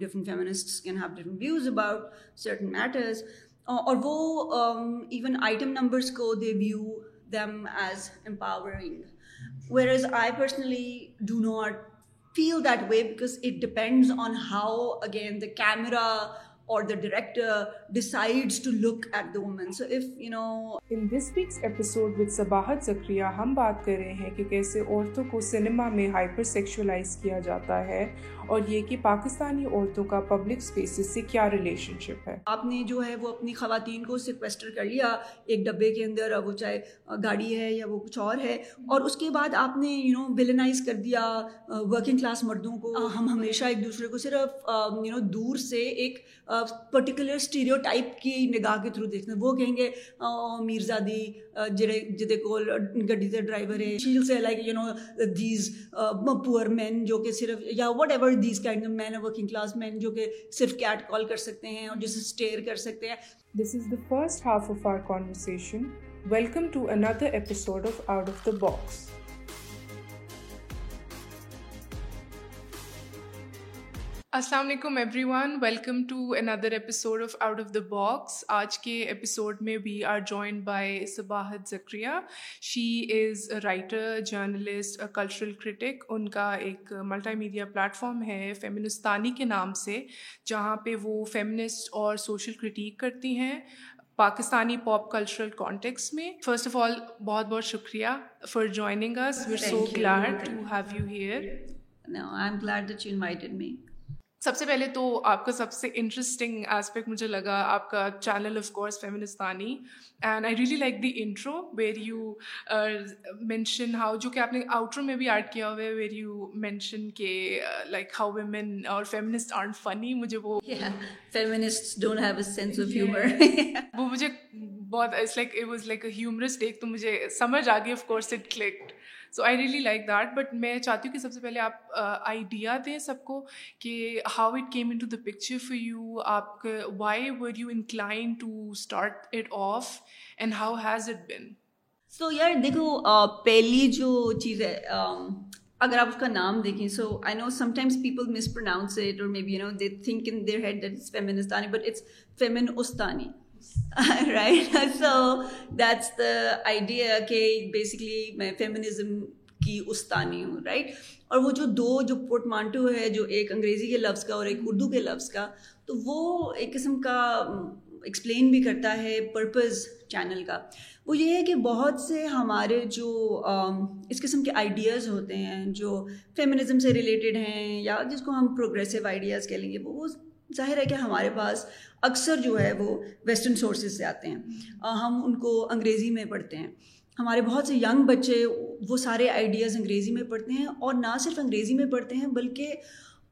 Different feminist can have different views about certain matters اور وہ even item numbers کو they view them as empowering whereas I personally do not feel that way because it depends on how again the camera or the director decides to look at the woman so if you know in this week's episode with Sabahat Zakariya ہم بات کر رہے ہیں کہ کیسے عورتوں کو cinema میں ہائپر سیکشولائز کیا جاتا ہے اور یہ کہ پاکستانی عورتوں کا پبلک سپیسز سے کیا ریلیشن شپ ہے آپ نے جو ہے وہ اپنی خواتین کو سیکویسٹر کر لیا ایک ڈبے کے اندر وہ چاہے گاڑی ہے یا وہ کچھ اور ہے اور اس کے بعد آپ نے کر دیا ورکنگ کلاس مردوں کو ہم ہمیشہ ایک دوسرے کو صرف دور سے ایک پرٹیکولر اسٹیریو ٹائپ کی نگاہ کے تھرو دیکھنا وہ کہیں گے میرزادی جڑے جدے کول گڈی کا ڈرائیور ہے لائک یو پور مین جو کہ صرف یا وٹ ایور دیز کائنڈ ایک دم ورکنگ کلاس مین جو کہ صرف کیٹ کال کر سکتے ہیں اور جسے اسٹیئر کر سکتے ہیں this is the first half of our conversation welcome to another episode of out of the box السلام علیکم everyone welcome to another episode of out of the box آج کے ایپیسوڈ میں we are joined by Sabahat Zakariya she is writer journalist cultural critic ان کا ایک ملٹا media platform ہے فیمنستانی کے نام سے جہاں پہ وہ فیمنسٹ اور سوشل کرٹیک کرتی ہیں پاکستانی پاپ کلچرل کانٹیکس میں فرسٹ آف آل بہت بہت شکریہ فار جو سب سے پہلے تو آپ کا سب سے انٹرسٹنگ آسپیکٹ مجھے لگا آپ کا channel of course Feministani and I really like the intro where you mention how جو کہ آپ نے آؤٹرو میں بھی ایڈ کیا ہوا ہے ویر یو مینشن کے لائک ہاؤ ویمن اور فیمنسٹ فنی مجھے وہ feminist don't have a sense of humour وہ مجھے بہت لائک واز ہیومرس ڈیک تو مجھے سمجھ آ گئی of course it clicked so I really like that but میں چاہتی ہوں کہ سب سے پہلے آپ آئیڈیا دیں سب کو کہ how it came into the picture you آپ why were you inclined to start it off and how has it been so یار دیکھو پہلی جو چیز ہے اگر آپ اس کا نام دیکھیں so I know sometimes people miss it اور maybe you know they think in head that is استانی but it's فیمن استانی right so that's the idea کہ بیسکلی میں فیمنزم کی استانی ہوں رائٹ اور وہ جو دو جو پورٹمانٹو ہے جو ایک انگریزی کے لفظ کا اور ایک اردو کے لفظ کا تو وہ ایک قسم کا ایکسپلین بھی کرتا ہے پرپز چینل کا وہ یہ ہے کہ بہت سے ہمارے جو اس قسم کے آئیڈیاز ہوتے ہیں جو فیمنزم سے ریلیٹڈ ہیں یا جس کو ہم پروگریسو آئیڈیاز کہہ لیں گے وہ ظاہر ہے کہ ہمارے پاس اکثر جو ہے وہ ویسٹرن سورسز سے آتے ہیں ہم ان کو انگریزی میں پڑھتے ہیں ہمارے بہت سے ینگ بچے وہ سارے آئیڈیاز انگریزی میں پڑھتے ہیں اور نہ صرف انگریزی میں پڑھتے ہیں بلکہ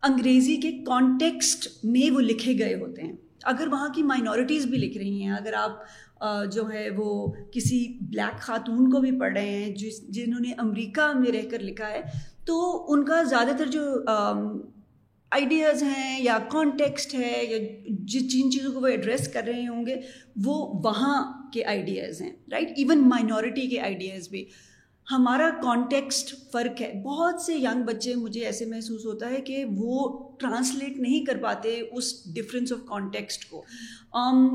انگریزی کے کانٹیکسٹ میں وہ لکھے گئے ہوتے ہیں اگر وہاں کی مائنورٹیز بھی لکھ رہی ہیں اگر آپ جو ہے وہ کسی بلیک خاتون کو بھی پڑھ رہے ہیں جس جنہوں نے امریکہ میں رہ کر لکھا ہے تو ان کا زیادہ تر جو آئیڈیاز ہیں یا کانٹیکسٹ ہے یا جس جن چیزوں کو وہ ایڈریس کر رہے ہوں گے وہ وہاں کے آئیڈیاز ہیں رائٹ ایون مائنورٹی کے آئیڈیاز بھی ہمارا کانٹیکسٹ فرق ہے بہت سے ینگ بچے مجھے ایسے محسوس ہوتا ہے کہ وہ ٹرانسلیٹ نہیں کر پاتے اس ڈفرینس آف کانٹیکسٹ کو um,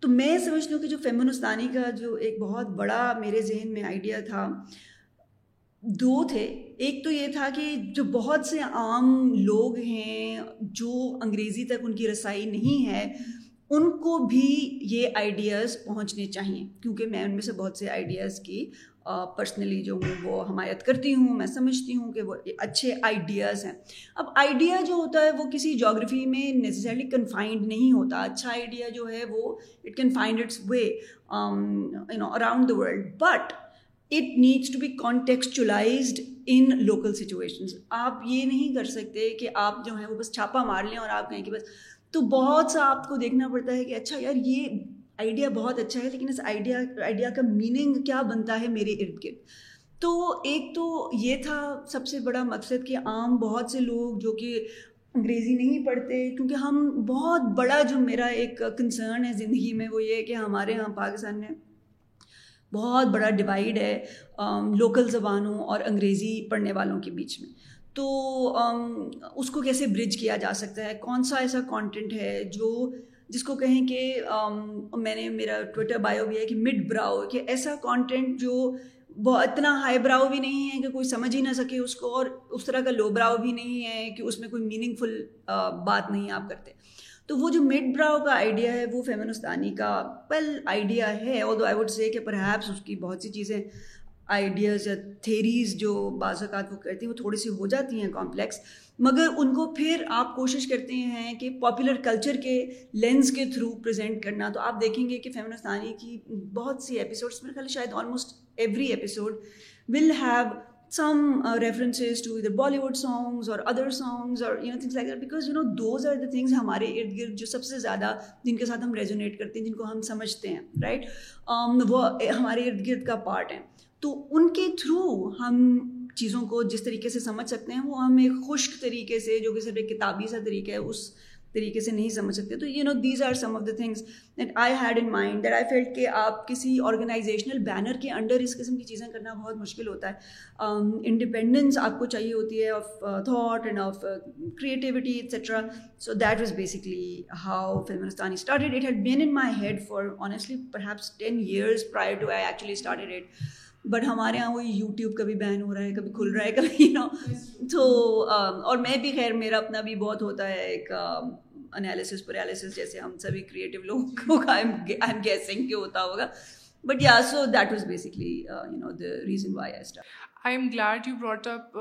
تو میں سمجھتی ہوں کہ جو فیمنستانی کا جو ایک بہت بڑا میرے ذہن میں آئیڈیا تھا دو تھے ایک تو یہ تھا کہ جو بہت سے عام لوگ ہیں جو انگریزی تک ان کی رسائی نہیں ہے ان کو بھی یہ آئیڈیاز پہنچنے چاہئیں کیونکہ میں ان میں سے بہت سے آئیڈیاز کی پرسنلی جو ہوں وہ حمایت کرتی ہوں میں سمجھتی ہوں کہ وہ اچھے آئیڈیاز ہیں اب آئیڈیا جو ہوتا ہے وہ کسی جاگرفی میں نیسسرلی کنفائنڈ نہیں ہوتا اچھا آئیڈیا جو ہے وہ it can find its way around the world but it needs to be contextualised in local situations آپ یہ نہیں کر سکتے کہ آپ جو ہیں وہ بس چھاپا مار لیں اور آپ کہیں کہ بس تو بہت سا آپ کو دیکھنا پڑتا ہے کہ اچھا یار یہ آئیڈیا بہت اچھا ہے لیکن اس آئیڈیا آئیڈیا کا میننگ کیا بنتا ہے میرے ارد گرد تو ایک تو یہ تھا سب سے بڑا مقصد کہ عام بہت سے لوگ جو کہ انگریزی نہیں پڑھتے کیونکہ ہم بہت بڑا جو میرا ایک کنسرن ہے زندگی میں وہ یہ ہے کہ ہمارے یہاں پاکستان میں بہت بڑا ڈیوائڈ ہے لوکل زبانوں اور انگریزی پڑھنے والوں کے بیچ میں تو اس کو کیسے برج کیا جا سکتا ہے کون سا ایسا کانٹینٹ ہے جو جس کو کہیں کہ میں نے میرا ٹویٹر بایو بھی ہے کہ مڈ براؤ کہ ایسا کانٹینٹ جو اتنا ہائی براؤ بھی نہیں ہے کہ کوئی سمجھ ہی نہ سکے اس کو اور اس طرح کا لو براؤ بھی نہیں ہے کہ اس میں کوئی میننگ فل بات نہیں آپ کرتے تو وہ جو مڈ براؤ کا آئیڈیا ہے وہ فیمنستانی کا پل آئیڈیا ہے اور دو آئی وڈ سے کہ پرہیپس اس کی بہت سی چیزیں آئیڈیاز یا تھیریز جو بعض اوقات وہ کرتی ہیں وہ تھوڑی سی ہو جاتی ہیں کمپلیکس مگر ان کو پھر آپ کوشش کرتے ہیں کہ پاپولر کلچر کے لینس کے تھرو پریزنٹ کرنا تو آپ دیکھیں گے کہ فیمنستانی کی بہت سی ایپیسوڈس میرے خیال شاید almost every episode will have some references to the Bollywood songs اور ادر سانگز اور تھنگس ہمارے ارد گرد جو سب سے زیادہ جن کے ساتھ ہم ریزونیٹ کرتے ہیں جن کو ہم سمجھتے ہیں رائٹ um, وہ ہمارے ارد گرد کا پارٹ ہے تو ان کے تھرو ہم چیزوں کو جس طریقے سے سمجھ سکتے ہیں وہ ہم ایک خشک طریقے سے جو کہ صرف ایک کتابی سا طریقہ ہے اس طریقے سے نہیں سمجھ سکتے تو you know these are some of the things that I had in mind that I felt کہ آپ کسی آرگنائزیشنل بینر کے انڈر اس قسم کی چیزیں کرنا بہت مشکل ہوتا ہے انڈیپینڈنس um, آپ کو چاہیے ہوتی ہے of thought and of creativity etcetera so that was basically how Feministani honestly perhaps ten years prior to I actually started but ہمارے یہاں وہی یوٹیوب کبھی بین ہو رہا ہے کبھی کھل رہا ہے کبھی نو تو um, اور میں بھی خیر میرا اپنا بھی بہت ہوتا ہے ایک um, انالیسس پریالیسس جیسے ہم سبھی کریٹو لوگوں کا گیسنگ کے ہوتا ہوگا بٹ یا so that was basically you know the reason why I start I am glad you brought up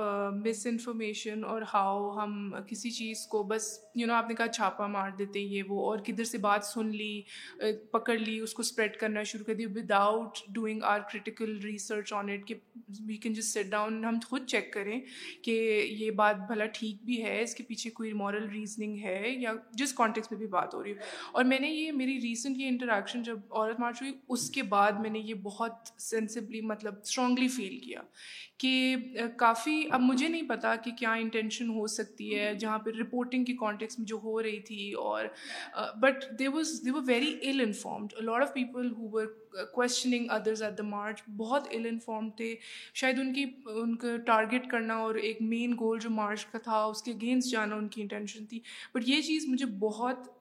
misinformation اور ہاؤ ہم کسی چیز کو بس یو نو آپ نے کہا چھاپا مار دیتے یہ وہ اور کدھر سے بات سن لی uh, پکڑ لی اس کو اسپریڈ کرنا شروع کر دی without doing our critical research on it کہ we can just sit down ہم خود چیک کریں کہ یہ بات بھلا ٹھیک بھی ہے اس کے پیچھے کوئی مورل ریزننگ ہے یا جس کانٹیکس میں بھی بات ہو رہی ہے اور میں نے یہ میری ریسنٹ یہ انٹریکشن جب عورت مارچ ہوئی اس کے بعد میں نے یہ بہت سینسبلی مطلب اسٹرانگلی فیل کیا کہ کافی اب مجھے نہیں پتا کہ کیا انٹینشن ہو سکتی ہے جہاں پہ رپورٹنگ کی کانٹیکس میں جو ہو رہی تھی اور but they was they were very ill informed lot of people who were questioning others at the march بہت ال انفارمڈ تھے شاید ان کی ان کا ٹارگیٹ کرنا اور ایک مین گول جو مارچ کا تھا اس کے اگینسٹ جانا ان کی انٹینشن تھی بٹ یہ چیز مجھے بہت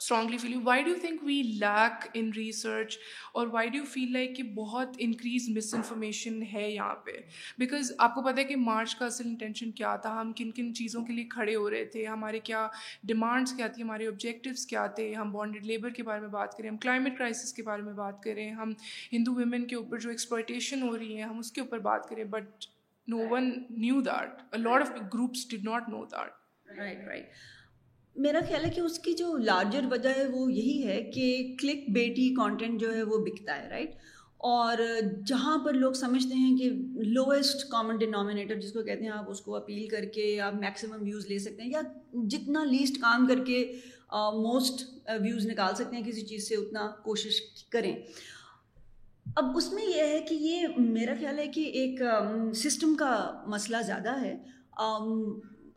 strongly feel you why do think we lack in research اور وائی ڈو فیل لائک کہ بہت انکریز مس انفارمیشن ہے یہاں پہ بیکاز آپ کو پتہ ہے کہ مارچ کا اصل انٹینشن کیا تھا ہم کن کن چیزوں کے لیے کھڑے ہو رہے تھے ہمارے کیا ڈیمانڈس کیا تھی ہمارے آبجیکٹیوس کیا تھے ہم بانڈیڈ لیبر کے بارے میں بات کریں ہم کلائمیٹ کرائسس کے بارے میں بات کریں ہم ہندو ویمن کے اوپر جو ایکسپلائٹیشن ہو رہی ہیں ہم اس کے اوپر بات کریں but no one knew that lot of groups did not know that right right میرا خیال ہے کہ اس کی جو لارجر وجہ ہے وہ یہی ہے کہ کلک بیٹی کانٹینٹ جو ہے وہ بکتا ہے رائٹ اور جہاں پر لوگ سمجھتے ہیں کہ لویسٹ کامن ڈینامینیٹر جس کو کہتے ہیں آپ اس کو اپیل کر کے آپ میکسیمم ویوز لے سکتے ہیں یا جتنا لیسٹ کام کر کے موسٹ ویوز نکال سکتے ہیں کسی چیز سے اتنا کوشش کریں اب اس میں یہ ہے کہ یہ میرا خیال ہے کہ ایک سسٹم کا مسئلہ زیادہ ہے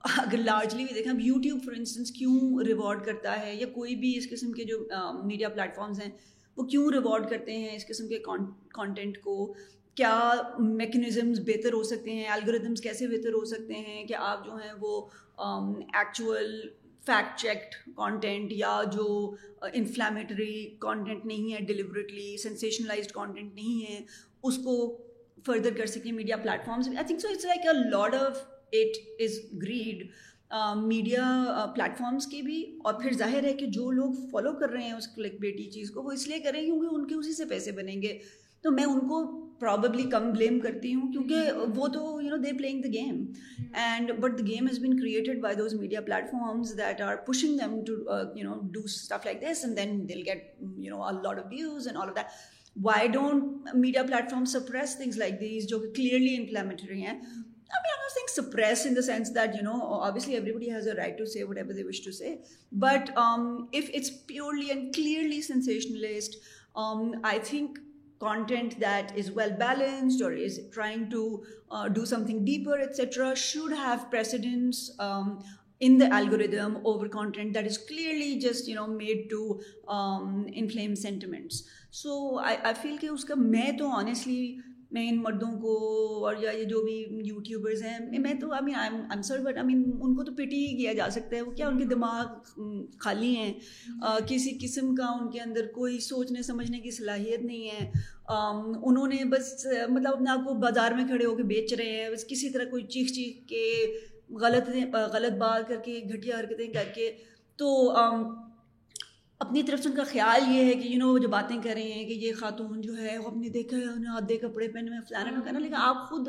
اگر لارجلی بھی دیکھیں اب یوٹیوب فار انسٹنس کیوں ریوارڈ کرتا ہے یا کوئی بھی اس قسم کے جو میڈیا پلیٹ فارمز ہیں وہ کیوں ریوارڈ کرتے ہیں اس قسم کے کانٹینٹ کو کیا میکنزمز بہتر ہو سکتے ہیں الگوریدمز کیسے بہتر ہو سکتے ہیں کہ آپ جو ہیں وہ ایکچوئل فیکٹ چیکڈ کانٹینٹ یا جو انفلیمیٹری کانٹینٹ نہیں ہے ڈیلیوریٹلی سنسیشنلائزڈ کانٹینٹ نہیں ہے اس کو فردر کر سکیں media platforms I think so it's like a lot of it is greed media platforms کی بھی اور پھر ظاہر ہے کہ جو لوگ فالو کر رہے ہیں اس کلک بیٹی چیز کو وہ اس لیے کریں کیونکہ ان کے اسی سے پیسے بنیں گے تو میں ان کو پروبلی کم بلیم کرتی ہوں کیونکہ وہ تو you know they playing the game and but the game is created by those media platforms that are pushing them to you you know no do like this and and then they'll get all of of views that why don't media suppress things like these جو کہ clearly inflammatory ہیں sensationalise a but if it's purely and clearly sensationalised I think content that is well balanced اور trying to do something deeper etcetera should have precedence in the algorithm over content that is clearly just you know made to inflame sentiment so I feel کہ اس کا میں تو honestly میں ان مردوں کو اور یا یہ جو بھی یوٹیوبرز ہیں میں تو آئی مین ان کو تو پٹی ہی کیا جا سکتا ہے وہ کیا ان کے mm-hmm. دماغ خالی ہیں mm-hmm. کسی قسم کا ان کے اندر کوئی سوچنے سمجھنے کی صلاحیت نہیں ہے انہوں نے بس مطلب اپنا آپ کو بازار میں کھڑے ہو کے بیچ رہے ہیں بس کسی طرح کوئی چیخ چیخ کے غلط غلط بات کر کے گھٹیا حرکتیں کر کے تو اپنی طرف سے ان کا خیال یہ ہے کہ یو نو وہ جو باتیں کر رہے ہیں کہ یہ خاتون جو ہے وہ اپنے دیکھا آدھے کپڑے پہنے ہوئے فلانا میں کرنا لیکن آپ خود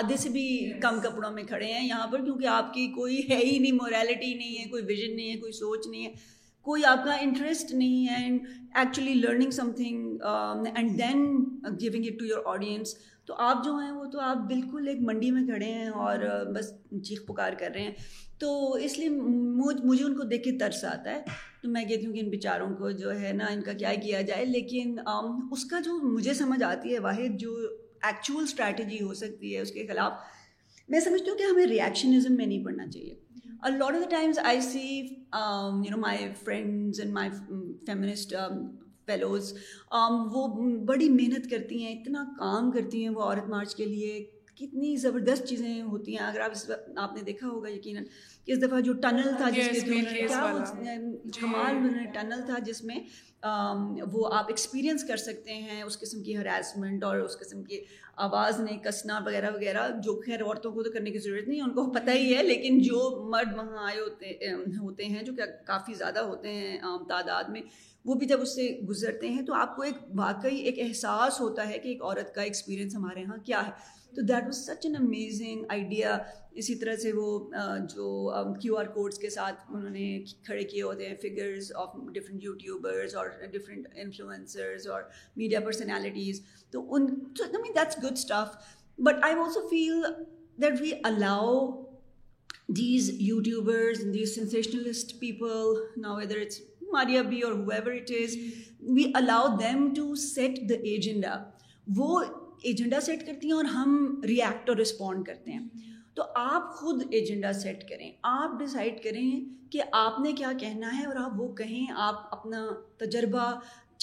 آدھے سے بھی کم کپڑوں میں کھڑے ہیں یہاں پر کیونکہ آپ کی کوئی ہے ہی نہیں موریلٹی نہیں ہے کوئی ویژن نہیں ہے کوئی سوچ نہیں ہے کوئی آپ کا انٹرسٹ نہیں ہے actually learning something and then giving it to your audience تو آپ جو ہیں وہ تو آپ بالکل ایک منڈی میں کھڑے ہیں اور بس چیخ پکار کر رہے ہیں تو اس لیے مجھے ان کو دیکھ کے ترس آتا ہے تو میں کہتی ہوں کہ ان بیچاروں کو جو ہے نا ان کا کیا کیا جائے لیکن اس کا جو مجھے سمجھ آتی ہے واحد جو ایکچول اسٹریٹجی ہو سکتی ہے اس کے خلاف میں سمجھتی ہوں کہ ہمیں ریئیکشنزم میں نہیں پڑھنا چاہیے lot of the times I see you know my friends and my feminist fellows um, وہ بڑی محنت کرتی ہیں اتنا کام کرتی ہیں وہ عورت مارچ کے لیے کتنی زبردست چیزیں ہوتی ہیں اگر آپ اس وقت آپ نے دیکھا ہوگا یقیناً کہ اس دفعہ جو ٹنل تھا جس کے تھرو جی۔ کمال ٹنل تھا جس میں وہ آپ ایکسپیرینس کر سکتے ہیں اس قسم کی ہراسمنٹ اور اس قسم کی آواز نہیں کسنا وغیرہ وغیرہ جو خیر عورتوں کو تو کرنے کی ضرورت نہیں ان کو پتہ ہی ہے لیکن جو مرد وہاں آئے ہوتے ہوتے ہیں جو کہ کافی زیادہ ہوتے ہیں تعداد میں وہ بھی جب اس سے گزرتے ہیں تو آپ کو ایک واقعی ایک احساس ہوتا ہے کہ ایک عورت کا ایکسپیرئنس ہمارے یہاں کیا ہے تو that was such an amazing idea اسی طرح سے وہ جو کیو آر کوڈس کے ساتھ انہوں نے کھڑے کیے ہوتے ہیں فگرز آف ڈفرینٹ یوٹیوبرز اور ڈفرینٹ انفلوئنسرز اور میڈیا پرسنالٹیز تو and that's good stuff but I also feel that we allow these YouTubers these sensationalist people نا ویدر اٹس ماریا بی اور whoever it is we allow them to set the agenda وہ agenda set کرتی ہیں اور ہم react اور respond کرتے ہیں تو آپ خود ایجنڈا سیٹ کریں آپ ڈیسائڈ کریں کہ آپ نے کیا کہنا ہے اور آپ وہ کہیں آپ اپنا تجربہ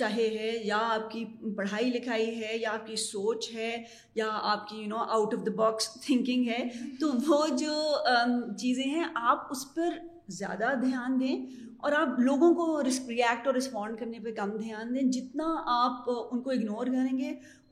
چاہے ہے یا آپ کی پڑھائی لکھائی ہے یا آپ کی سوچ ہے یا آپ کی you know out of the box thinking ہے تو وہ جو um, چیزیں ہیں آپ اس پر زیادہ دھیان دیں اور آپ لوگوں کو ریئیکٹ اور رسپونڈ کرنے پہ کم دھیان دیں جتنا آپ ان کو اگنور کریں گے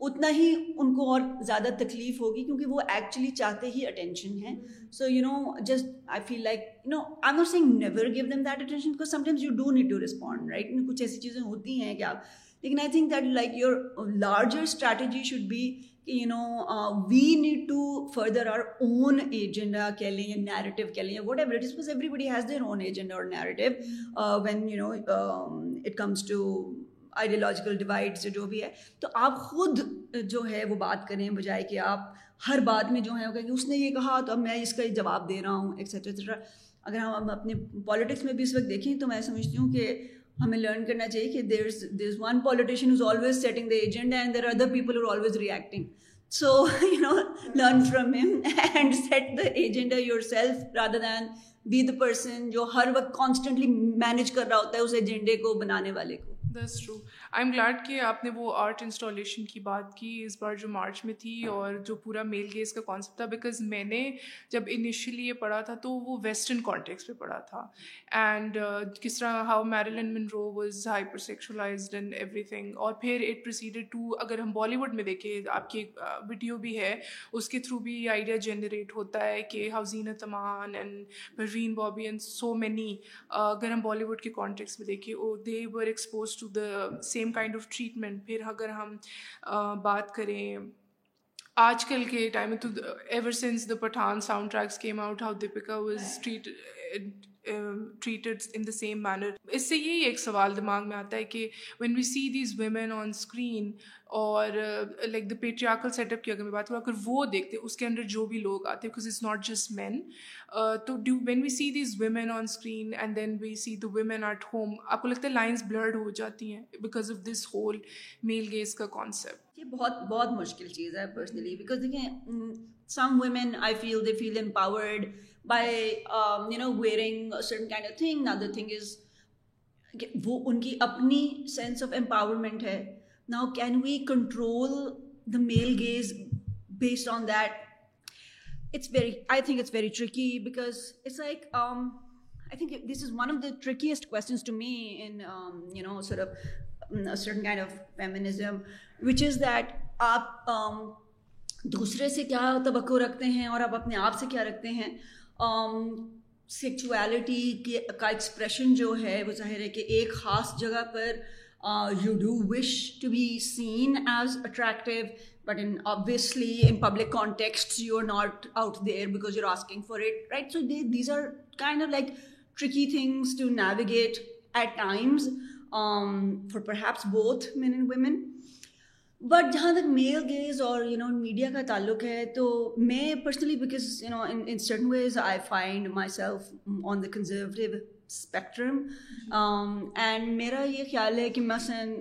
اتنا ہی ان کو اور زیادہ تکلیف ہوگی کیونکہ وہ ایکچولی چاہتے ہی اٹینشن ہیں so you know just I feel like you know I nothing never give them that attention sometimes you do need to respond right کچھ ایسی چیزیں ہوتی ہیں کہ آپ لیکن I think that like your larger strategy should be کہ you know we need to further our own agenda کہہ لیں یا نیرٹیو کہہ لیں یا whatever it is everybody has their own agenda اور narrative when you know it comes to ideological divide سے جو بھی ہے تو آپ خود جو ہے وہ بات کریں بجائے کہ آپ ہر بات میں جو ہے وہ کہ اس نے یہ کہا تو اب میں اس کا جواب دے رہا ہوں ایکسیٹرا ایکسیٹرا اگر ہم اپنے پالیٹکس میں بھی اس وقت دیکھیں تو میں سمجھتی ہوں کہ ہمیں لرن کرنا چاہیے کہ there there is is one always setting the agenda and there other always reacting so you know learn from ہم and set the agenda yourself rather than be the person جو ہر وقت کانسٹنٹلی مینج کر رہا ہوتا ہے اس ایجنڈے کو بنانے والے کو this true I am glad کہ آپ نے وہ آرٹ انسٹالیشن کی بات کی اس بار جو مارچ میں تھی اور جو پورا میل گیز کا کانسیپٹ تھا بیکاز میں نے جب انیشیلی یہ پڑھا تھا تو وہ ویسٹرن کانٹیکس پہ پڑھا تھا اینڈ uh, کس طرح how Marilyn was hypersexualized in everything اور پھر اٹ پروسیڈیڈ ٹو اگر ہم بالی ووڈ میں دیکھیں آپ کی ایک ویڈیو بھی ہے اس کے تھرو بھی یہ آئیڈیا جنریٹ ہوتا ہے کہ how Zeenat Aman and Parveen Babi and so many اگر ہم بالی ووڈ کے کانٹیکس میں دیکھیں they were expose to the same kind of treatment پھر اگر ہم بات کریں آج کل کے time ever since the Pathaan sound treks came out how Deepika they treat treated in the same manner اس سے یہی ایک سوال دماغ میں آتا ہے کہ when we see these women on screen اور like the patriarchal set up کی اگر میں بات کروں اگر وہ دیکھتے اس کے اندر جو بھی لوگ آتے ہیں it's is not just men تو when we see these women on screen and then we see the women at home آپ کو لگتا ہے لائنس بلرڈ ہو جاتی ہیں because of this whole male gaze کا کانسیپٹ یہ بہت بہت مشکل چیز ہے پرسنلی بیکاز دیکھیں some women I feel they feel empowered by you know wearing certain kind of thing نا دا تھنگ از وہ ان کی اپنی سینس آف امپاورمنٹ ہے now can we control the male gaze based on that it's very I think it's very tricky because it's like I think this is one of the trickiest questions to me in you know sort of certain kind of feminism which is that آپ دوسرے سے کیا توقع رکھتے ہیں اور آپ اپنے آپ سے کیا رکھتے ہیں سیکچویلٹی کے کا ایکسپریشن جو ہے وہ ظاہر ہے کہ ایک خاص جگہ پر you do wish to be seen as attractive but in obviously in public context you are not out there because you are asking for it right so these are kind of like tricky things to navigate at times for perhaps both men and women but جہاں تک male gaze اور you know media کا تعلق ہے تو میں personally because you know in certain ways I find myself on the conservative spectrum and میرا یہ خیال ہے کہ مثلاً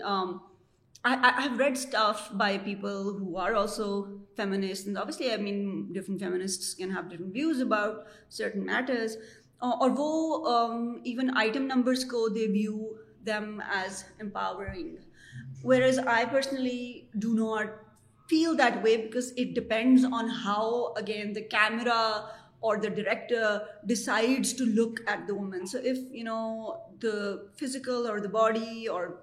have read stuff by people who are also feminist obviously I mean different feminist can have different views about certain matters اور وہ even item numbers کو they view them as empowering Whereas I personally do not feel that way, because it depends on how, again, the camera or the director decides to look at the woman. So if, the physical or the body or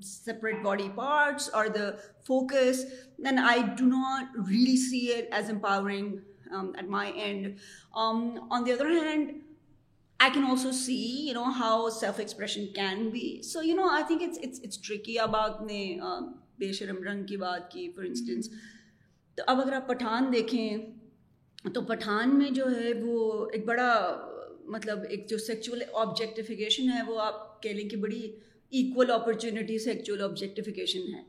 separate body parts or the focus, then I do not really see it as empowering um, at my end. Um, on the other hand, I can also see you know how self expression can be so you know I tricky اب آپ نے Besharam Rang کی بات کی for instance تو اب اگر آپ پٹھان دیکھیں تو پٹھان میں جو ہے وہ ایک بڑا مطلب ایک جو سیکچوئل آبجیکٹیفیکیشن ہے وہ آپ کہہ لیں کہ بڑی ایکول اپرچونیٹی سیکچوئل آبجیکٹیفیکیشن ہے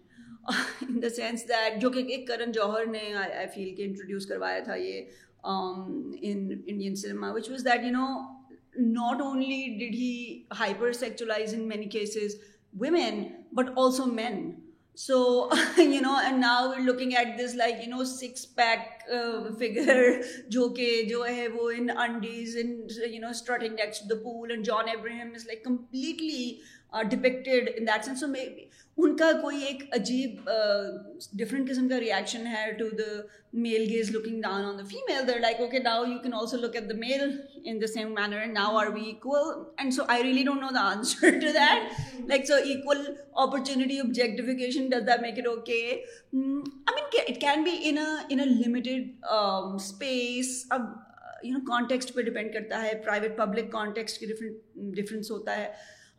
ان دا سینس دیٹ جو کہ ایک کرن جوہر نے آئی فیل انٹروڈیوس کروایا تھا یہ Indian cinema which was that you know not only did he hypersexualize in many cases women but also men so you know and now looking at this like you know six pack figure جو کہ جو ہے وہ in indies in you know the Paul and John Abraham is like completely in that sense so maybe ان کا کوئی ایک عجیب ڈفرینٹ قسم کا ریئیکشن ہے to the male gaze looking down on the female there like okay now you can also look at the male in the same manner now are we equal and so I really don't know the answer to that like so equal opportunity objectification does that make it okay I mean it can be in in limited space اب you know context پہ depend کرتا ہے private public context different difference ہوتا ہے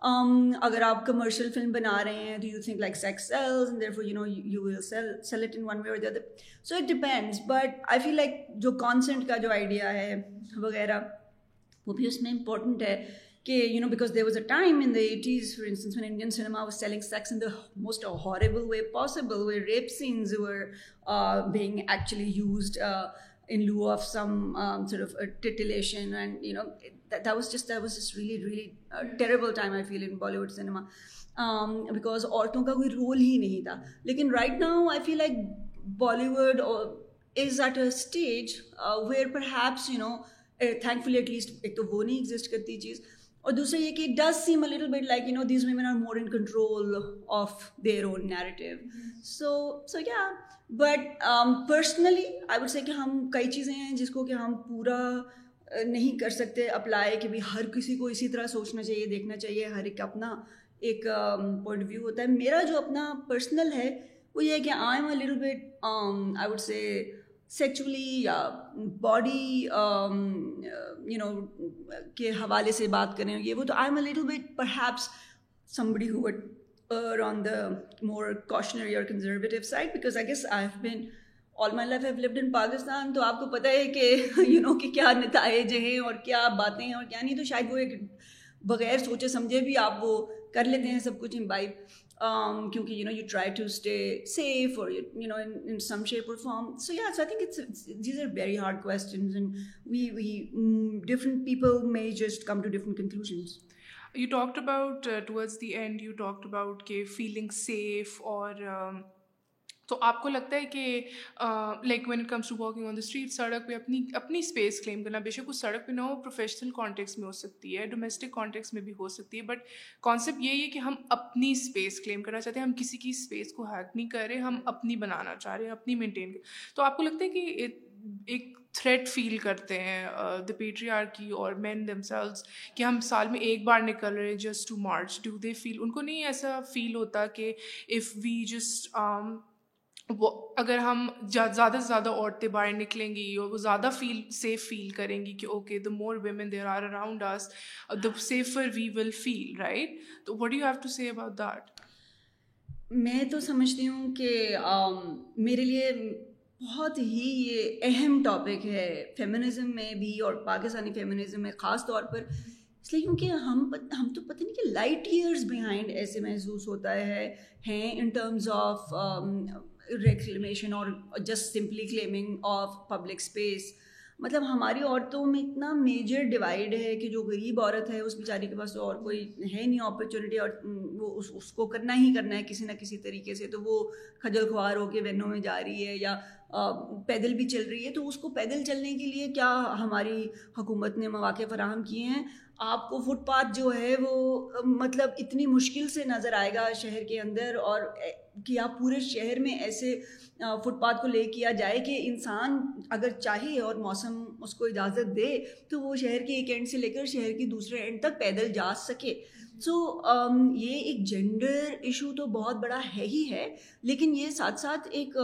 Um, اگر آپ commercial film بنا رہے ہیں تو you think like sex sells there for you know you will sell sell it in one way or other so it depends but I feel like جو consent کا جو آئیڈیا ہے وغیرہ وہ بھی اس میں امپورٹنٹ ہے کہ you know because there was a time in the eighties for instance when Indian cinema was selling sex in the most horrible way possible way rape scenes were being actually used in lieu of some sort of titillation and you know because عورتوں کا کوئی role ہی نہیں تھا لیکن right now I feel like Bollywood is at a stage where perhaps you know thankfully at least ایک تو وہ نہیں ایگزٹ کرتی چیز اور دوسرے یہ کہ it does seem a little bit like you know these women are more in control of their own narrative so so کیا but personally I would say کہ ہم کئی چیزیں ہیں جس کو کہ ہم پورا نہیں کر سکتے اپلائی کہ ہر کسی کو اسی طرح سوچنا چاہیے دیکھنا چاہیے ہر ایک اپنا ایک پوائنٹ آف ویو ہوتا ہے میرا جو اپنا پرسنل ہے وہ یہ ہے کہ I am a little bit I would say sexually یا باڈی یو نو کے حوالے سے بات کریں یہ وہ تو I am a little bit perhaps somebody who's on the more cautionary or conservative side because I guess I have been all my life have lived in Pakistan تو آپ کو پتہ ہے کہ یو نو کہ کیا نتائج ہیں اور کیا باتیں ہیں اور کیا نہیں تو شاید وہ ایک بغیر سوچے سمجھے بھی آپ وہ کر لیتے ہیں سب کچھ um, کیونکہ you know you try to stay safe or form so yeah these are very hard questions and we we different people may just come to different conclusions you talked about towards the end you talked about کہ feeling safe اور تو آپ کو لگتا ہے کہ like when it comes to walking on the street سڑک پہ اپنی اپنی اسپیس کلیم کرنا بے شک اس سڑک پہ نہ ہو پروفیشنل کانٹیکس میں ہو سکتی ہے ڈومیسٹک کانٹیکس میں بھی ہو سکتی ہے بٹ کانسیپٹ یہی ہے کہ ہم اپنی اسپیس کلیم کرنا چاہتے ہیں ہم کسی کی اسپیس کو ہیک نہیں کر رہے ہم اپنی بنانا چاہ رہے ہیں اپنی مینٹین کر تو آپ کو لگتا ہے کہ ایک تھریٹ فیل کرتے ہیں دا پیٹری آر کی اور مین دم سیلز کہ ہم سال میں ایک بار نکل رہے ہیں just to march do they feel ان کو نہیں ایسا فیل ہوتا کہ اف وی جسٹ وہ اگر ہم زیادہ سے زیادہ عورتیں باہر نکلیں گی اور وہ زیادہ فیل سیف فیل کریں گی کہ okay the more women there are around us the safer we will feel right تو what you have to see about that میں تو سمجھتی ہوں کہ میرے لیے بہت ہی یہ اہم ٹاپک ہے فیمنزم میں بھی اور پاکستانی فیمنزم میں خاص طور پر اس لیے کیونکہ ہم ہم تو پتہ نہیں کہ لائٹ ایئرز بہائنڈ ایسے محسوس ہوتا ہے ہیں ان terms of reclamation or just simply claiming of public space مطلب ہماری عورتوں میں اتنا میجر ڈیوائڈ ہے کہ جو غریب عورت ہے اس بیچاری کے پاس اور کوئی ہے نہیں اپرچونیٹی اور وہ اس اس کو کرنا ہی کرنا ہے کسی نہ کسی طریقے سے تو وہ کھجل خوار ہو کے وینوں میں جا رہی ہے یا پیدل بھی چل رہی ہے تو اس کو پیدل چلنے کے لیے کیا ہماری حکومت نے مواقع فراہم کیے ہیں آپ کو فٹ پاتھ جو ہے وہ مطلب اتنی مشکل سے نظر آئے گا شہر کے اندر اور کہ آپ پورے شہر میں ایسے فٹ پاتھ کو لے کیا جائے کہ انسان اگر چاہے اور موسم اس کو اجازت دے تو وہ شہر کے ایک اینڈ سے لے کر شہر کے دوسرے اینڈ تک پیدل جا سکے سو یہ ایک جینڈر ایشو تو بہت بڑا ہے ہی ہے لیکن یہ ساتھ ساتھ ایک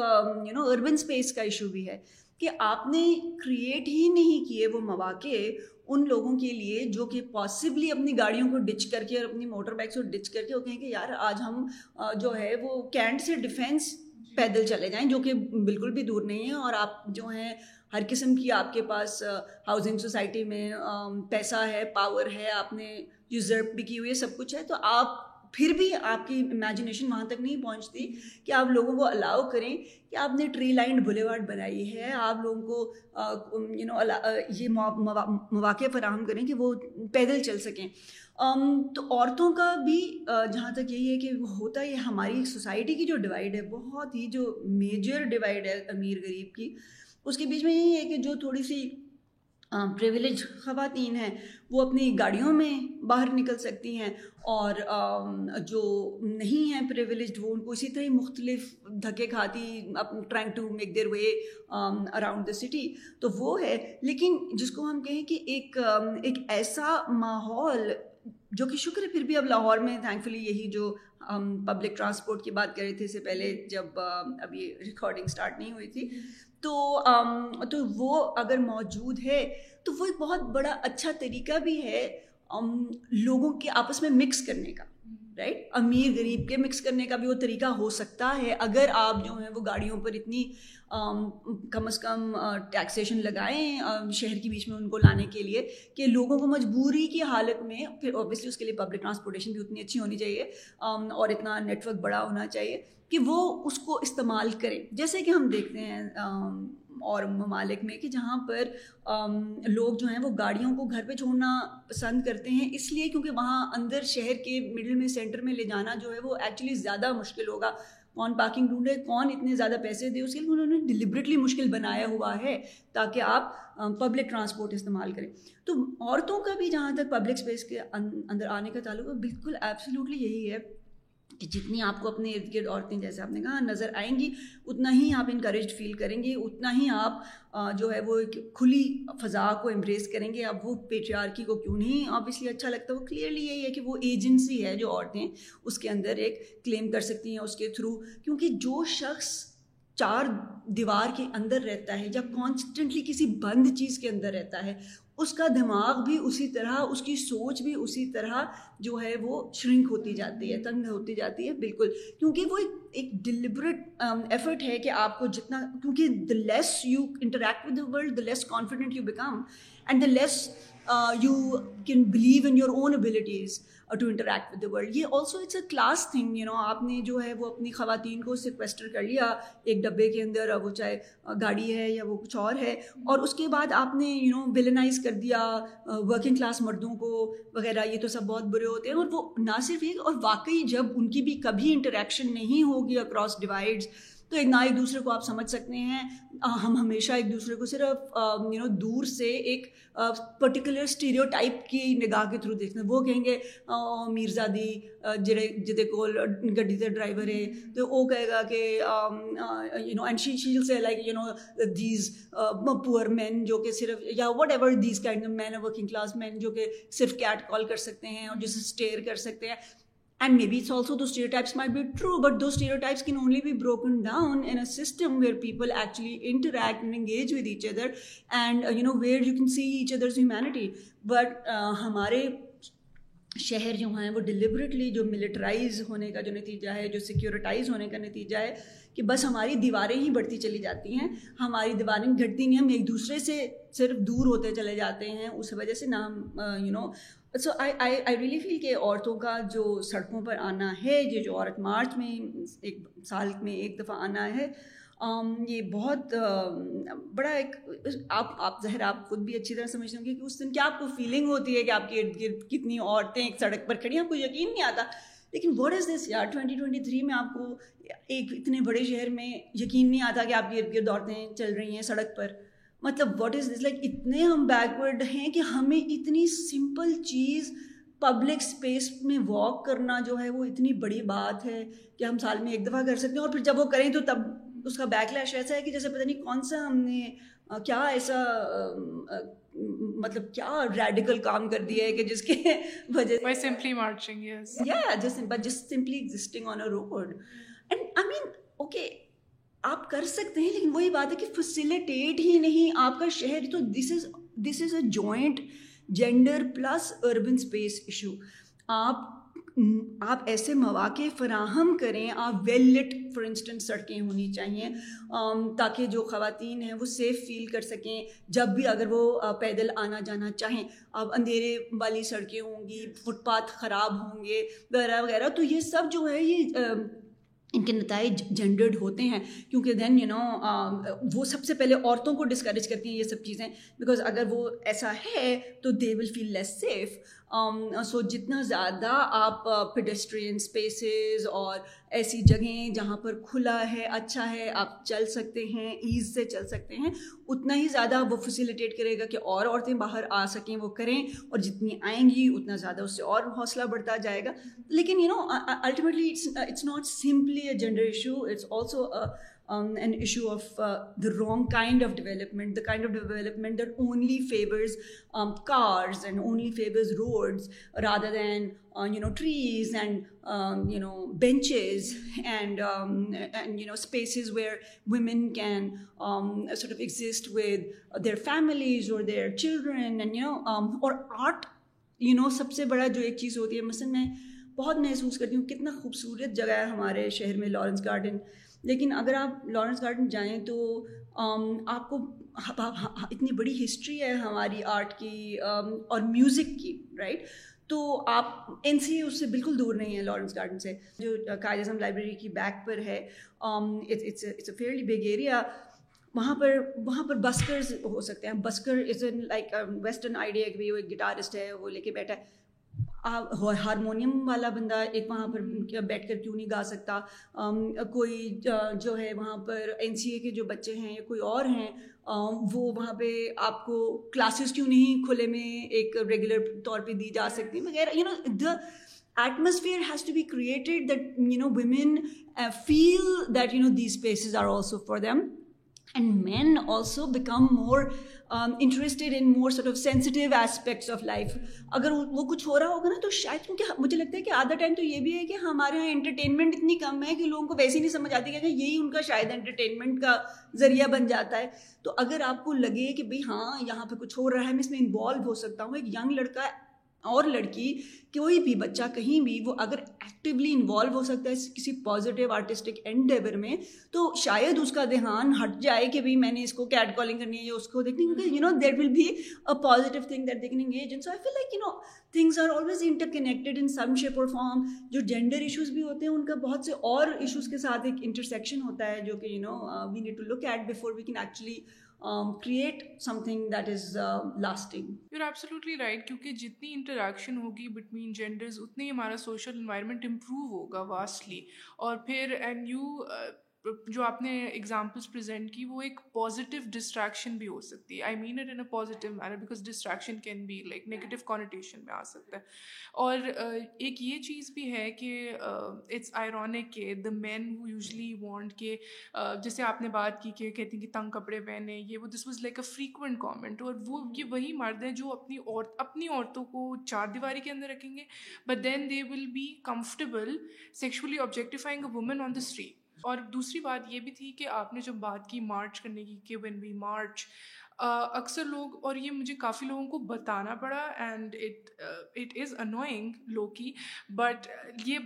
یو نو اربن اسپیس کا ایشو بھی ہے کہ آپ نے کریٹ ہی نہیں کیے وہ مواقع ان لوگوں کے لیے جو کہ پاسبلی اپنی گاڑیوں کو ڈچ کر کے اور اپنی موٹر بائکس کو ڈچ کر کے وہ کہیں کہ یار آج ہم جو ہے وہ کینٹ سے ڈیفینس جی۔ پیدل چلے جائیں جو کہ بالکل بھی دور نہیں ہے اور آپ جو ہیں ہر قسم کی آپ کے پاس ہاؤسنگ سوسائٹی میں پیسہ ہے پاور ہے آپ نے یوزرپ بھی کی ہوئی ہے سب کچھ ہے تو آپ پھر بھی آپ کی امیجنیشن وہاں تک نہیں پہنچتی کہ آپ لوگوں کو الاؤ کریں کہ آپ نے ٹری لائنڈ بھلے وارڈ بنائی ہے آپ لوگوں کو یو نو یہ مواقع فراہم کریں کہ وہ پیدل چل سکیں تو عورتوں کا بھی جہاں تک یہی ہے کہ ہوتا یہ ہماری سوسائٹی کی جو ڈیوائڈ ہے بہت ہی جو میجر ڈیوائڈ ہے امیر غریب کی اس کے بیچ میں یہی ہے کہ جو تھوڑی سی پریولیج خواتین ہیں وہ اپنی گاڑیوں میں باہر نکل سکتی ہیں اور جو نہیں ہیں پریولیجڈ وہ ان کو اسی طرح مختلف دھکے کھاتی trying to make their way around the city تو وہ ہے لیکن جس کو ہم کہیں کہ ایک ایک ایسا ماحول جو کہ شکر ہے پھر بھی اب لاہور میں تھینک فلی یہی جو ہم پبلک ٹرانسپورٹ کی بات کر رہے تھے اس سے پہلے جب اب یہ ریکارڈنگ اسٹارٹ نہیں ہوئی تھی تو تو وہ اگر موجود ہے تو وہ ایک بہت بڑا اچھا طریقہ بھی ہے لوگوں کے آپس میں مکس کرنے کا رائٹ امیر غریب کے مکس کرنے کا بھی وہ طریقہ ہو سکتا ہے اگر آپ جو ہیں وہ گاڑیوں پر اتنی کم از کم ٹیکسیشن لگائیں شہر کے بیچ میں ان کو لانے کے لیے کہ لوگوں کو مجبوری کی حالت میں پھر اوبیسلی اس کے لیے پبلک ٹرانسپورٹیشن بھی اتنی اچھی ہونی چاہیے اور اتنا نیٹ ورک بڑا ہونا چاہیے کہ وہ اس کو استعمال کریں جیسے کہ ہم دیکھتے ہیں اور ممالک میں کہ جہاں پر لوگ جو ہیں وہ گاڑیوں کو گھر پہ چھوڑنا پسند کرتے ہیں اس لیے کیونکہ وہاں اندر شہر کے مڈل میں سینٹر میں لے جانا جو ہے وہ ایکچولی زیادہ مشکل ہوگا کون پارکنگ ڈھونڈے کون اتنے زیادہ پیسے دے اس کے لیے انہوں نے ڈلیبریٹلی مشکل بنایا ہوا ہے تاکہ آپ پبلک ٹرانسپورٹ استعمال کریں تو عورتوں کا بھی جہاں تک پبلک اسپیس کے اندر آنے کا تعلق ہے بالکل ایبسلیوٹلی یہی ہے کہ جتنی آپ کو اپنے ارد گرد عورتیں جیسے آپ نے کہا نظر آئیں گی اتنا ہی آپ انکریجڈ فیل کریں گے اتنا ہی آپ جو ہے وہ ایک کھلی فضا کو امپریس کریں گے اب وہ پیٹریارکی کو کیوں نہیں لیے اچھا لگتا ہے وہ کلیئرلی یہی ہے کہ وہ ایجنسی ہے جو عورتیں اس کے اندر ایک کلیم کر سکتی ہیں اس کے تھرو کیونکہ جو شخص چار دیوار کے اندر رہتا ہے یا کانسٹنٹلی کسی بند چیز کے اندر رہتا ہے اس کا دماغ بھی اسی طرح اس کی سوچ بھی اسی طرح جو ہے وہ شرنک ہوتی جاتی ہے تنگ ہوتی جاتی ہے بالکل کیونکہ وہ ایک ڈلیبریٹ ایفرٹ ہے کہ آپ کو جتنا کیونکہ the less you interact with the world the less confident you become and the less you can believe in your own abilities to interact with the world یہ also it's a class thing you know آپ نے جو ہے وہ اپنی خواتین کو سیکویسٹر کر لیا ایک ڈبے کے اندر وہ چاہے گاڑی ہے یا وہ کچھ اور ہے اور اس کے بعد آپ نے یو نو ویلنائز کر دیا ورکنگ کلاس مردوں کو وغیرہ یہ تو سب بہت برے ہوتے ہیں اور وہ نہ صرف ایک اور واقعی جب ان کی بھی کبھی انٹریکشن نہیں ہوگی اکراس ڈیوائڈس تو نہ ایک دوسرے کو آپ سمجھ سکتے ہیں ہم ہمیشہ ایک دوسرے کو صرف یو نو دور سے ایک پرٹیکولر اسٹیریو ٹائپ کی نگاہ کے تھرو دیکھتے ہیں وہ کہیں گے میرزادی جڑے جہدے کو گڈی کا ڈرائیور ہے تو وہ کہے گا کہ you know and shell say like you know these poor men جو کہ صرف یا whatever these kind men working class men جو کہ صرف کیٹ کال کر سکتے ہیں اور جسے اسٹیئر کر سکتے ہیں and maybe also though might be true but though can only be broken down a system where people actually interact and engage with each other and you know where you can see each other's humanity but ہمارے شہر جو ہیں وہ deliberately جو militarise ہونے کا جو نتیجہ ہے جو سیکیورٹائز ہونے کا نتیجہ ہے کہ بس ہماری دیواریں ہی بڑھتی چلی جاتی ہیں ہماری دیواریں گھٹتی نہیں ہم ایک دوسرے سے صرف دور ہوتے چلے جاتے ہیں اس وجہ سے نہ ہم you uh, know so I I really feel کہ عورتوں کا جو سڑکوں پر آنا ہے یہ جو عورت مارچ میں ایک سال میں ایک دفعہ آنا ہے یہ بہت بڑا ایک آپ آپ ظاہر آپ خود بھی اچھی طرح سمجھتے ہوں گے کہ اس دن کیا آپ کو فیلنگ ہوتی ہے کہ آپ کے ارد گرد کتنی عورتیں ایک سڑک پر کھڑی ہیں آپ کو یقین نہیں آتا لیکن واٹ از دس یار ٹوئنٹی ٹوئنٹی تھری میں آپ کو ایک اتنے بڑے شہر میں یقین نہیں آتا کہ آپ کے ارد گرد عورتیں چل رہی ہیں سڑک پر مطلب واٹ از دس لائک اتنے ہم بیکورڈ ہیں کہ ہمیں اتنی سمپل چیز پبلک اسپیس میں واک کرنا جو ہے وہ اتنی بڑی بات ہے کہ ہم سال میں ایک دفعہ کر سکتے ہیں اور پھر جب وہ کریں تو تب اس کا بیک لیش ایسا ہے کہ جیسے پتہ نہیں کون سا ہم نے کیا ایسا مطلب کیا ریڈیکل کام کر دیا ہے کہ جس کے وجہ simply existing on a road and I mean okay آپ کر سکتے ہیں لیکن وہی بات ہے کہ فیسیلیٹیٹ ہی نہیں آپ کا شہر تو this is this is a joint gender plus urban space issue آپ آپ ایسے مواقع فراہم کریں آپ ویل لٹ فار انسٹنس سڑکیں ہونی چاہیے تاکہ جو خواتین ہیں وہ سیف فیل کر سکیں جب بھی اگر وہ پیدل آنا جانا چاہیں آپ اندھیرے والی سڑکیں ہوں گی فٹ پاتھ خراب ہوں گے وغیرہ وغیرہ تو یہ سب جو ہے یہ ان کے نتائج جنڈرڈ ہوتے ہیں کیونکہ دین یو نو وہ سب سے پہلے عورتوں کو ڈسکریج کرتی ہیں یہ سب چیزیں بیکاز اگر وہ ایسا ہے تو دے ول فیل لیس سیف سو um, جتنا زیادہ آپ پیڈسٹرین uh, اسپیسیز اور ایسی جگہیں جہاں پر کھلا ہے اچھا ہے آپ چل سکتے ہیں ایز سے چل سکتے ہیں اتنا ہی زیادہ وہ فیسیلیٹیٹ کرے گا کہ اور عورتیں باہر آ سکیں وہ کریں اور جتنی آئیں گی اتنا زیادہ اس سے اور حوصلہ بڑھتا جائے گا لیکن you know ultimately it's not simply a gender issue it's also an issue of the wrong kind of development the kind of development there only favours cars and only favours roads rather than you know trees and you know benches and spaces where women can sit of exist with their families or their children or art you know سب سے بڑا جو ایک چیز ہوتی ہے مثلاً میں بہت محسوس کرتی ہوں کتنا خوبصورت جگہ ہے ہمارے شہر میں لارنس گارڈن لیکن اگر آپ لارنس گارڈن جائیں تو آپ کو اتنی بڑی ہسٹری ہے ہماری آرٹ کی اور میوزک کی رائٹ تو آپ این سی اس سے بالکل دور نہیں ہیں لارنس گارڈن سے جو قائد اعظم لائبریری کی بیک پر ہے فیئرلی بگ ایریا وہاں پر وہاں پر بسکرز ہو سکتے ہیں busker is a like western idea کہ وہ ایک گٹارسٹ ہے وہ لے کے بیٹھا ہے ہارمونیم والا بندہ ایک وہاں پر بیٹھ کر کیوں نہیں گا سکتا کوئی جو ہے وہاں پر این سی اے کے جو بچے ہیں یا کوئی اور ہیں وہ وہاں پہ آپ کو کلاسز کیوں نہیں کھلے میں ایک ریگولر طور پہ دی جا سکتی وغیرہ you know the atmosphere has to be created that you know women feel that you know these places are also for them and men also become more interested in more aspects of life اگر وہ کچھ ہو رہا ہوگا نا تو شاید کیونکہ مجھے لگتا ہے کہ آدھا ٹائم تو یہ بھی ہے کہ ہمارے یہاں انٹرٹینمنٹ اتنی کم ہے کہ لوگوں کو ویسے ہی نہیں سمجھ آتی کہ یہی ان کا شاید انٹرٹینمنٹ کا ذریعہ بن جاتا ہے تو اگر آپ کو لگے کہ بھائی ہاں یہاں پہ کچھ ہو رہا ہے میں اس میں انوالو ہو سکتا ہوں ایک ینگ لڑکا اور لڑکی کوئی بھی بچہ کہیں بھی وہ اگر ایکٹیولی انوالو ہو سکتا ہے کسی پازیٹیو آرٹسٹک اینڈ میں تو شاید اس کا دھیان ہٹ جائے کہ بھائی میں نے اس کو کیٹ کالنگ کرنی ہے یا اس کو دیکھنی ہے that will be a positive thing that so I feel like you know things are always interconnected in some shape or form جو جینڈر ایشوز بھی ہوتے ہیں ان کا بہت سے اور ایشوز کے ساتھ ایک انٹرسیکشن ہوتا ہے جو کہ you know we need to look at before we can actually create something that is lasting پھر ایپسلی رائٹ کیونکہ جتنی انٹریکشن ہوگی بٹوین جینڈرز اتنی ہمارا سوشل انوائرمنٹ امپروو ہوگا واسٹلی اور پھر اینڈ یو جو آپ نے ایگزامپلس پرزینٹ کی وہ ایک پازیٹیو ڈسٹریکشن بھی ہو سکتی ہے I mean it in a positive manner because distraction can be like negative connotation میں آ سکتا ہے اور uh, ایک یہ چیز بھی ہے کہ اٹس uh, آئرونک کہ the man who usually want کہ uh, جیسے آپ نے بات کی کہ کہتی ہیں کہ تنگ کپڑے پہنے یہ وہ this was like a frequent comment اور وہ یہ وہی مرد ہیں جو اپنی اور اپنی عورتوں کو چار دیواری کے اندر رکھیں گے but then they will be comfortable sexually objectifying a woman on the street اور دوسری بات یہ بھی تھی کہ آپ نے جب بات کی مارچ کرنے کی کہ ون وی مارچ اکثر لوگ اور یہ مجھے کافی لوگوں کو بتانا پڑا and it it is annoying لو کی بٹ یہ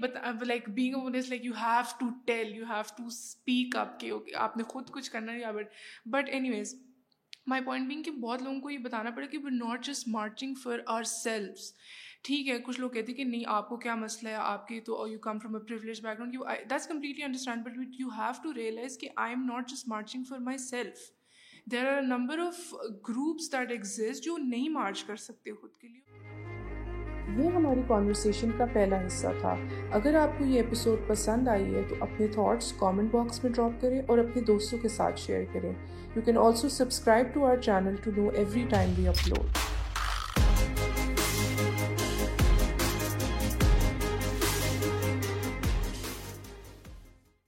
like being onus like you have to tell you have to speak آپ کے اوکے آپ نے خود کچھ کرنا نہیں but but anyways my point being کہ بہت لوگوں کو یہ بتانا پڑا کہ we not just marching for ourselves ٹھیک ہے کچھ لوگ کہتے ہیں کہ نہیں آپ کو کیا مسئلہ ہے آپ کے تو you come from a privilege background you that's completely understand but you have to realize کہ I am not just marching for myself there are a number of groups that exist جو نہیں مارچ کر سکتے خود کے لیے یہ ہماری کانورسیشن کا پہلا حصہ تھا اگر آپ کو یہ ایپیسوڈ پسند آئی ہے تو اپنے تھاٹس کامنٹ باکس میں ڈراپ کریں اور اپنے دوستوں کے ساتھ شیئر کریں you can also subscribe to our channel to know every time we upload